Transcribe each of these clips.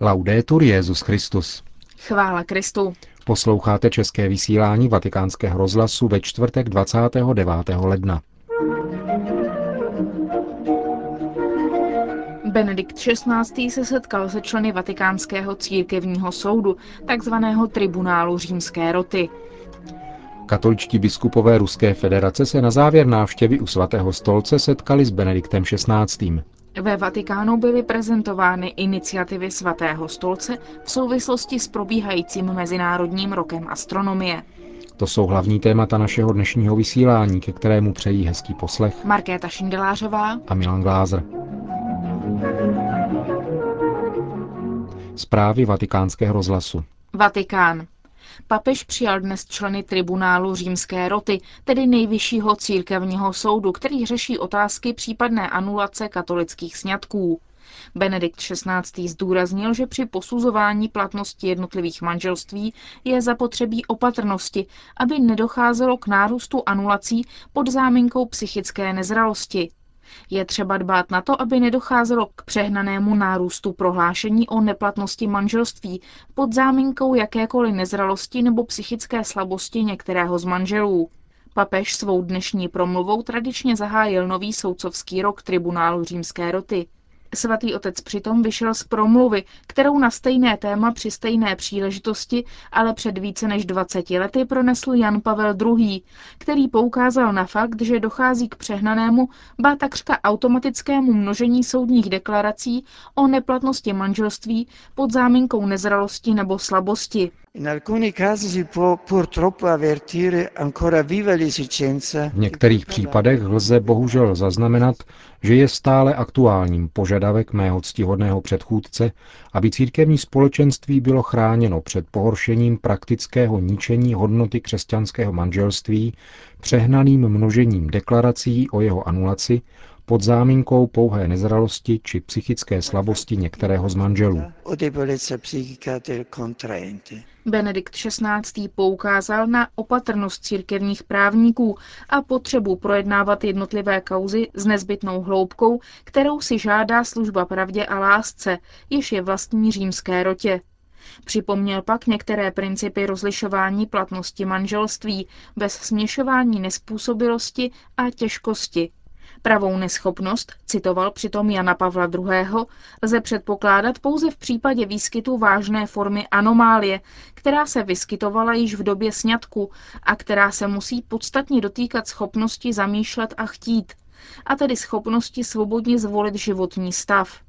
Laudetur Jezus Christus. Chvála Kristu. Posloucháte české vysílání Vatikánského rozhlasu ve čtvrtek 29. ledna. Benedikt XVI. se setkal se členy Vatikánského církevního soudu, takzvaného tribunálu římské roty. Katoličtí biskupové Ruské federace se na závěr návštěvy u svatého stolce setkali s Benediktem XVI. Ve Vatikánu byly prezentovány iniciativy svatého stolce v souvislosti s probíhajícím Mezinárodním rokem astronomie. To jsou hlavní témata našeho dnešního vysílání, ke kterému přejí hezký poslech Markéta Šindelářová a Milan Glázer. Zprávy vatikánského rozhlasu. Vatikán. Papež přijal dnes členy tribunálu římské roty, tedy nejvyššího církevního soudu, který řeší otázky případné anulace katolických sňatků. Benedikt XVI. zdůraznil, že při posuzování platnosti jednotlivých manželství je zapotřebí opatrnosti, aby nedocházelo k nárůstu anulací pod záminkou psychické nezralosti. Je třeba dbát na to, aby nedocházelo k přehnanému nárůstu prohlášení o neplatnosti manželství pod záminkou jakékoliv nezralosti nebo psychické slabosti některého z manželů. Papež svou dnešní promluvou tradičně zahájil nový soudcovský rok tribunálu římské roty. Svatý otec přitom vyšel z promluvy, kterou na stejné téma při stejné příležitosti, ale před více než 20 lety pronesl Jan Pavel II., který poukázal na fakt, že dochází k přehnanému, ba takřka automatickému množení soudních deklarací o neplatnosti manželství pod záminkou nezralosti nebo slabosti. V některých případech lze bohužel zaznamenat, že je stále aktuálním požadavek mého ctihodného předchůdce, aby církevní společenství bylo chráněno před pohoršením praktického ničení hodnoty křesťanského manželství přehnaným množením deklarací o jeho anulaci pod záminkou pouhé nezralosti či psychické slabosti některého z manželů. Benedikt XVI. poukázal na opatrnost církevních právníků a potřebu projednávat jednotlivé kauzy s nezbytnou hloubkou, kterou si žádá služba pravdě a lásce, jež je vlastní římské rotě. Připomněl pak některé principy rozlišování platnosti manželství bez směšování nespůsobilosti a těžkosti, Pravou neschopnost, citoval přitom Jana Pavla II., lze předpokládat pouze v případě výskytu vážné formy anomálie, která se vyskytovala již v době sňatku a která se musí podstatně dotýkat schopnosti zamýšlet a chtít, a tedy schopnosti svobodně zvolit životní stav.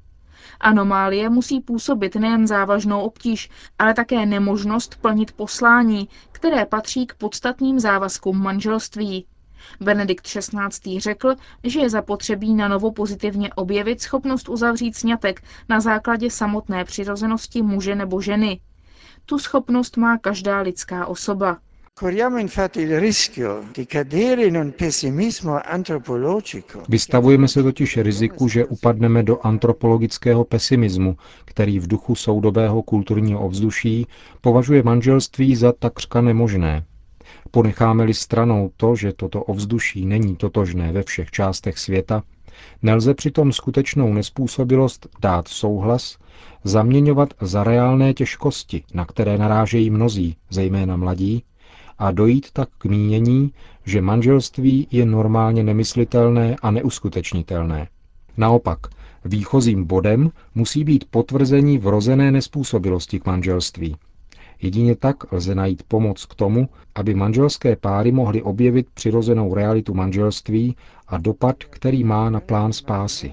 Anomálie musí působit nejen závažnou obtíž, ale také nemožnost plnit poslání, které patří k podstatným závazkům manželství. Benedikt XVI. řekl, že je zapotřebí na novo pozitivně objevit schopnost uzavřít sňatek na základě samotné přirozenosti muže nebo ženy. Tu schopnost má každá lidská osoba. Vystavujeme se totiž riziku, že upadneme do antropologického pesimismu, který v duchu soudobého kulturního ovzduší považuje manželství za takřka nemožné. Ponecháme-li stranou to, že toto ovzduší není totožné ve všech částech světa, nelze přitom skutečnou nespůsobilost dát souhlas, zaměňovat za reálné těžkosti, na které narážejí mnozí, zejména mladí, a dojít tak k mínění, že manželství je normálně nemyslitelné a neuskutečnitelné. Naopak, výchozím bodem musí být potvrzení vrozené nespůsobilosti k manželství, Jedině tak lze najít pomoc k tomu, aby manželské páry mohly objevit přirozenou realitu manželství a dopad, který má na plán spásy.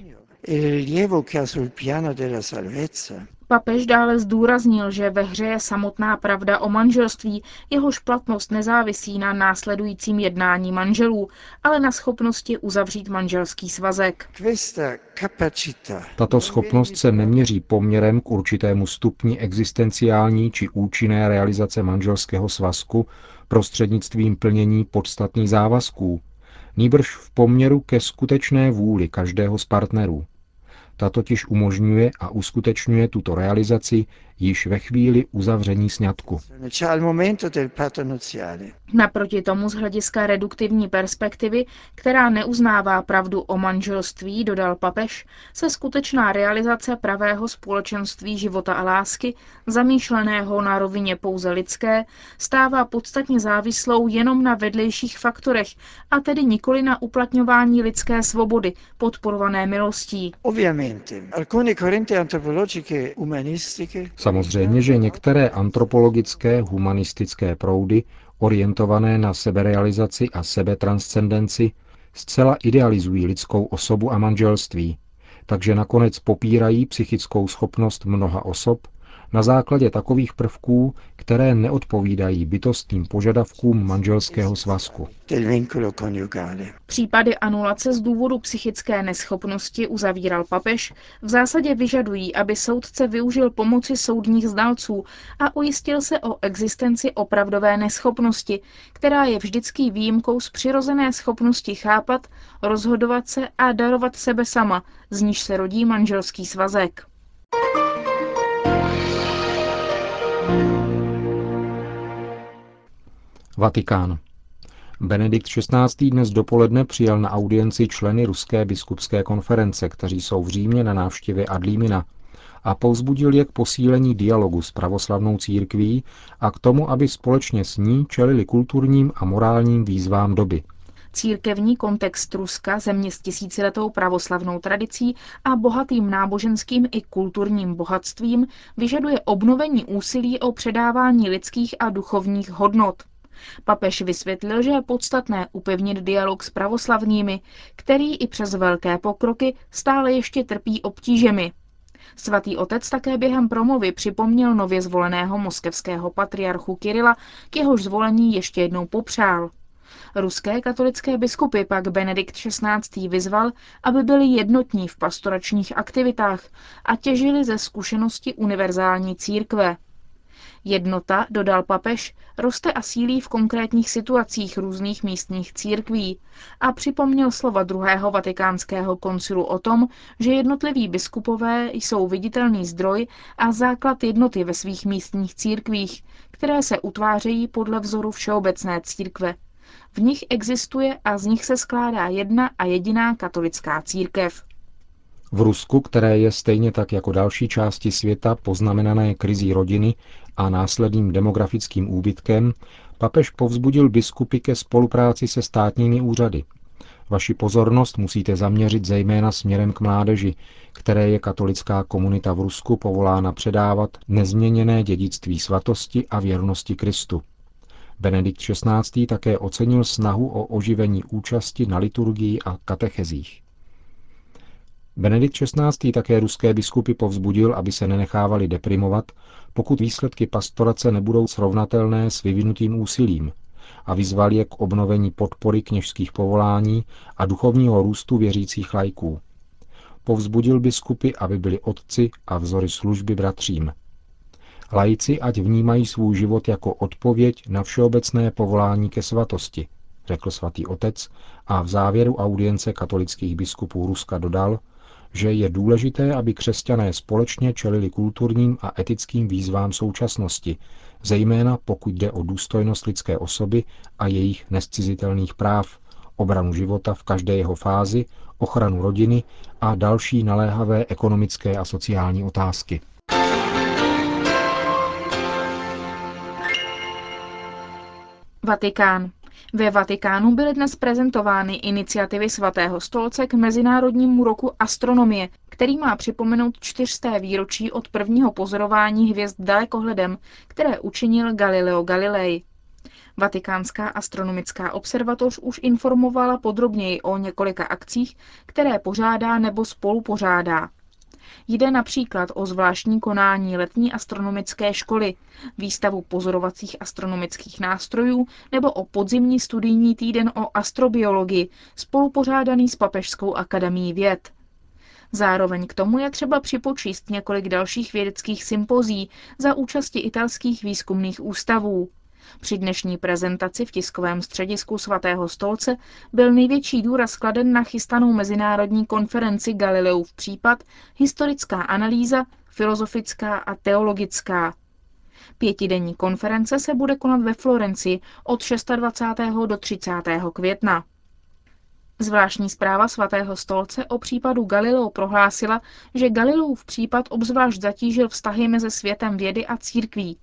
Papež dále zdůraznil, že ve hře je samotná pravda o manželství, jehož platnost nezávisí na následujícím jednání manželů, ale na schopnosti uzavřít manželský svazek. Tato schopnost se neměří poměrem k určitému stupni existenciální či účinné realizace manželského svazku prostřednictvím plnění podstatných závazků, nýbrž v poměru ke skutečné vůli každého z partnerů. Ta totiž umožňuje a uskutečňuje tuto realizaci již ve chvíli uzavření sňatku. Naproti tomu z hlediska reduktivní perspektivy, která neuznává pravdu o manželství, dodal papež, se skutečná realizace pravého společenství života a lásky, zamýšleného na rovině pouze lidské, stává podstatně závislou jenom na vedlejších faktorech, a tedy nikoli na uplatňování lidské svobody, podporované milostí. Samozřejmě, že některé antropologické, humanistické proudy, orientované na seberealizaci a sebetranscendenci, zcela idealizují lidskou osobu a manželství, takže nakonec popírají psychickou schopnost mnoha osob na základě takových prvků, které neodpovídají bytostným požadavkům manželského svazku. Případy anulace z důvodu psychické neschopnosti, uzavíral papež, v zásadě vyžadují, aby soudce využil pomoci soudních znalců a ujistil se o existenci opravdové neschopnosti, která je vždycky výjimkou z přirozené schopnosti chápat, rozhodovat se a darovat sebe sama, z níž se rodí manželský svazek. Vatikán. Benedikt XVI. dnes dopoledne přijal na audienci členy Ruské biskupské konference, kteří jsou v Římě na návštěvě Adlímina, a povzbudil je k posílení dialogu s pravoslavnou církví a k tomu, aby společně s ní čelili kulturním a morálním výzvám doby. Církevní kontext Ruska, země s tisíciletou pravoslavnou tradicí a bohatým náboženským i kulturním bohatstvím, vyžaduje obnovení úsilí o předávání lidských a duchovních hodnot. Papež vysvětlil, že je podstatné upevnit dialog s pravoslavnými, který i přes velké pokroky stále ještě trpí obtížemi. Svatý otec také během promluvy připomněl nově zvoleného moskevského patriarchu Kirila, k jehož zvolení ještě jednou popřál. Ruské katolické biskupy pak Benedikt XVI. vyzval, aby byli jednotní v pastoračních aktivitách a těžili ze zkušenosti univerzální církve. Jednota, dodal papež, roste a sílí v konkrétních situacích různých místních církví a připomněl slova druhého vatikánského koncilu o tom, že jednotliví biskupové jsou viditelný zdroj a základ jednoty ve svých místních církvích, které se utvářejí podle vzoru všeobecné církve. V nich existuje a z nich se skládá jedna a jediná katolická církev. V Rusku, které je stejně tak jako další části světa poznamenané krizí rodiny a následným demografickým úbytkem, papež povzbudil biskupy ke spolupráci se státními úřady. Vaši pozornost musíte zaměřit zejména směrem k mládeži, které je katolická komunita v Rusku povolána předávat nezměněné dědictví svatosti a věrnosti Kristu. Benedikt XVI. také ocenil snahu o oživení účasti na liturgii a katechezích. Benedikt XVI. také ruské biskupy povzbudil, aby se nenechávali deprimovat, pokud výsledky pastorace nebudou srovnatelné s vyvinutým úsilím a vyzval je k obnovení podpory kněžských povolání a duchovního růstu věřících lajků. Povzbudil biskupy, aby byli otci a vzory služby bratřím. Lajci ať vnímají svůj život jako odpověď na všeobecné povolání ke svatosti, řekl svatý otec a v závěru audience katolických biskupů Ruska dodal, že je důležité, aby křesťané společně čelili kulturním a etickým výzvám současnosti, zejména pokud jde o důstojnost lidské osoby a jejich nescizitelných práv, obranu života v každé jeho fázi, ochranu rodiny a další naléhavé ekonomické a sociální otázky. Vatikán. Ve Vatikánu byly dnes prezentovány iniciativy svatého stolce k Mezinárodnímu roku astronomie, který má připomenout čtyřsté výročí od prvního pozorování hvězd dalekohledem, které učinil Galileo Galilei. Vatikánská astronomická observatoř už informovala podrobněji o několika akcích, které pořádá nebo spolupořádá. Jde například o zvláštní konání letní astronomické školy, výstavu pozorovacích astronomických nástrojů nebo o podzimní studijní týden o astrobiologii, spolupořádaný s Papežskou akademií věd. Zároveň k tomu je třeba připočíst několik dalších vědeckých sympozí za účasti italských výzkumných ústavů. Při dnešní prezentaci v tiskovém středisku svatého stolce byl největší důraz kladen na chystanou mezinárodní konferenci Galileův případ, historická analýza, filozofická a teologická. Pětidenní konference se bude konat ve Florenci od 26. do 30. května. Zvláštní zpráva svatého stolce o případu Galileo prohlásila, že Galileův případ obzvlášť zatížil vztahy mezi světem vědy a církví.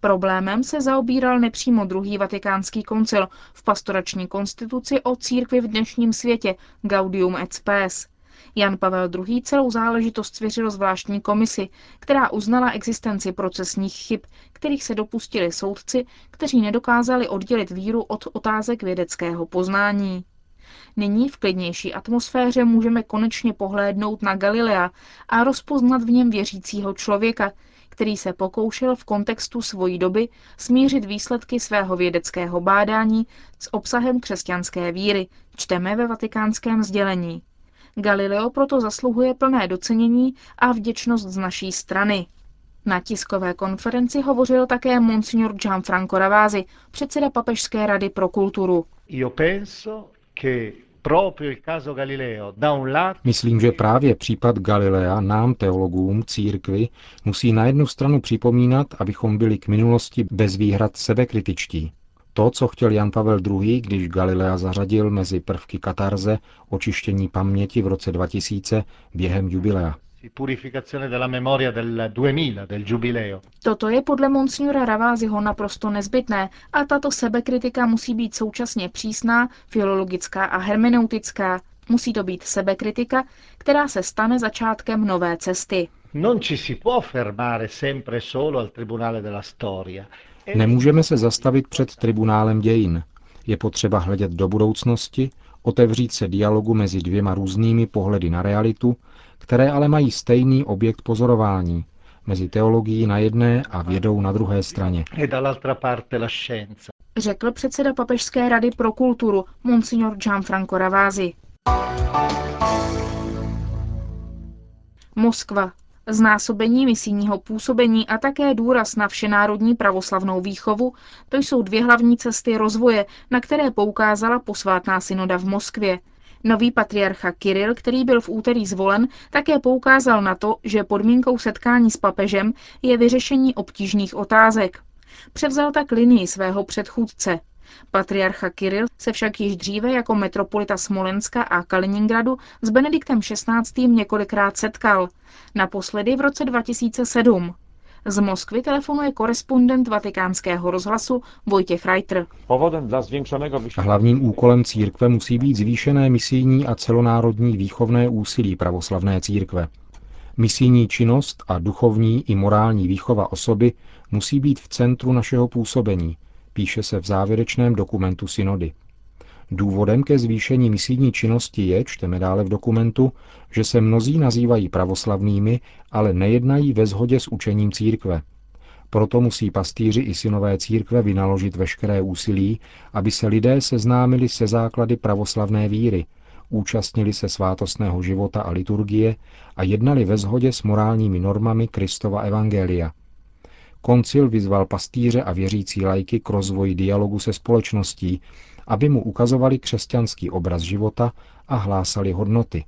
Problémem se zaobíral nepřímo druhý vatikánský koncil v pastorační konstituci o církvi v dnešním světě Gaudium et Spes. Jan Pavel II. celou záležitost svěřil zvláštní komisi, která uznala existenci procesních chyb, kterých se dopustili soudci, kteří nedokázali oddělit víru od otázek vědeckého poznání. Nyní v klidnější atmosféře můžeme konečně pohlédnout na Galilea a rozpoznat v něm věřícího člověka, který se pokoušel v kontextu svojí doby smířit výsledky svého vědeckého bádání s obsahem křesťanské víry, čteme ve vatikánském sdělení. Galileo proto zasluhuje plné docenění a vděčnost z naší strany. Na tiskové konferenci hovořil také monsignor Gianfranco Ravasi, předseda Papežské rady pro kulturu. Myslím, že právě případ Galilea nám, teologům, církvi, musí na jednu stranu připomínat, abychom byli k minulosti bez výhrad sebekritičtí. To, co chtěl Jan Pavel II., když Galilea zařadil mezi prvky katarze očištění paměti v roce 2000 během jubilea. Toto je podle monsignora Raváziho naprosto nezbytné a tato sebekritika musí být současně přísná, filologická a hermeneutická. Musí to být sebekritika, která se stane začátkem nové cesty. Non ci si può fermare sempre solo al tribunale della storia. Nemůžeme se zastavit před tribunálem dějin. Je potřeba hledět do budoucnosti, otevřít se dialogu mezi dvěma různými pohledy na realitu, které ale mají stejný objekt pozorování, mezi teologií na jedné a vědou na druhé straně. E Řekl předseda Papežské rady pro kulturu, monsignor Gianfranco Ravasi. Moskva, Znásobení misijního působení a také důraz na všenárodní pravoslavnou výchovu, to jsou dvě hlavní cesty rozvoje, na které poukázala posvátná synoda v Moskvě. Nový patriarcha Kiril, který byl v úterý zvolen, také poukázal na to, že podmínkou setkání s papežem je vyřešení obtížných otázek. Převzal tak linii svého předchůdce. Patriarcha Kiril se však již dříve jako metropolita Smolenska a Kaliningradu s Benediktem XVI. několikrát setkal. Naposledy v roce 2007. Z Moskvy telefonuje korespondent vatikánského rozhlasu Vojtěch Reiter. Hlavním úkolem církve musí být zvýšené misijní a celonárodní výchovné úsilí pravoslavné církve. Misijní činnost a duchovní i morální výchova osoby musí být v centru našeho působení, píše se v závěrečném dokumentu synody. Důvodem ke zvýšení misijní činnosti je, čteme dále v dokumentu, že se mnozí nazývají pravoslavnými, ale nejednají ve shodě s učením církve. Proto musí pastýři i synové církve vynaložit veškeré úsilí, aby se lidé seznámili se základy pravoslavné víry, účastnili se svátostného života a liturgie a jednali ve shodě s morálními normami Kristova evangelia – Koncil vyzval pastýře a věřící lajky k rozvoji dialogu se společností, aby mu ukazovali křesťanský obraz života a hlásali hodnoty.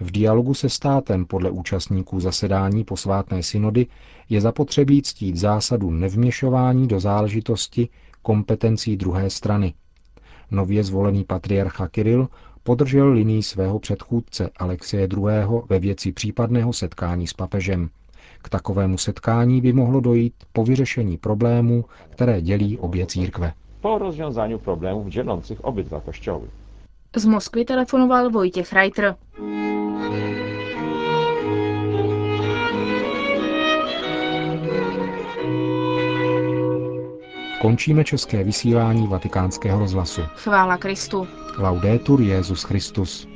V dialogu se státem podle účastníků zasedání posvátné synody je zapotřebí ctít zásadu nevměšování do záležitosti kompetencí druhé strany. Nově zvolený patriarcha Kiril podržel linii svého předchůdce Alexeje II. ve věci případného setkání s papežem – k takovému setkání by mohlo dojít po vyřešení problémů, které dělí obě církve. Po rozwiązaniu problémů dělących obydwa kościoły. Z Moskvy telefonoval Vojtěch Reiter. Končíme české vysílání vatikánského rozhlasu. Chvála Kristu. Laudetur Jezus Christus.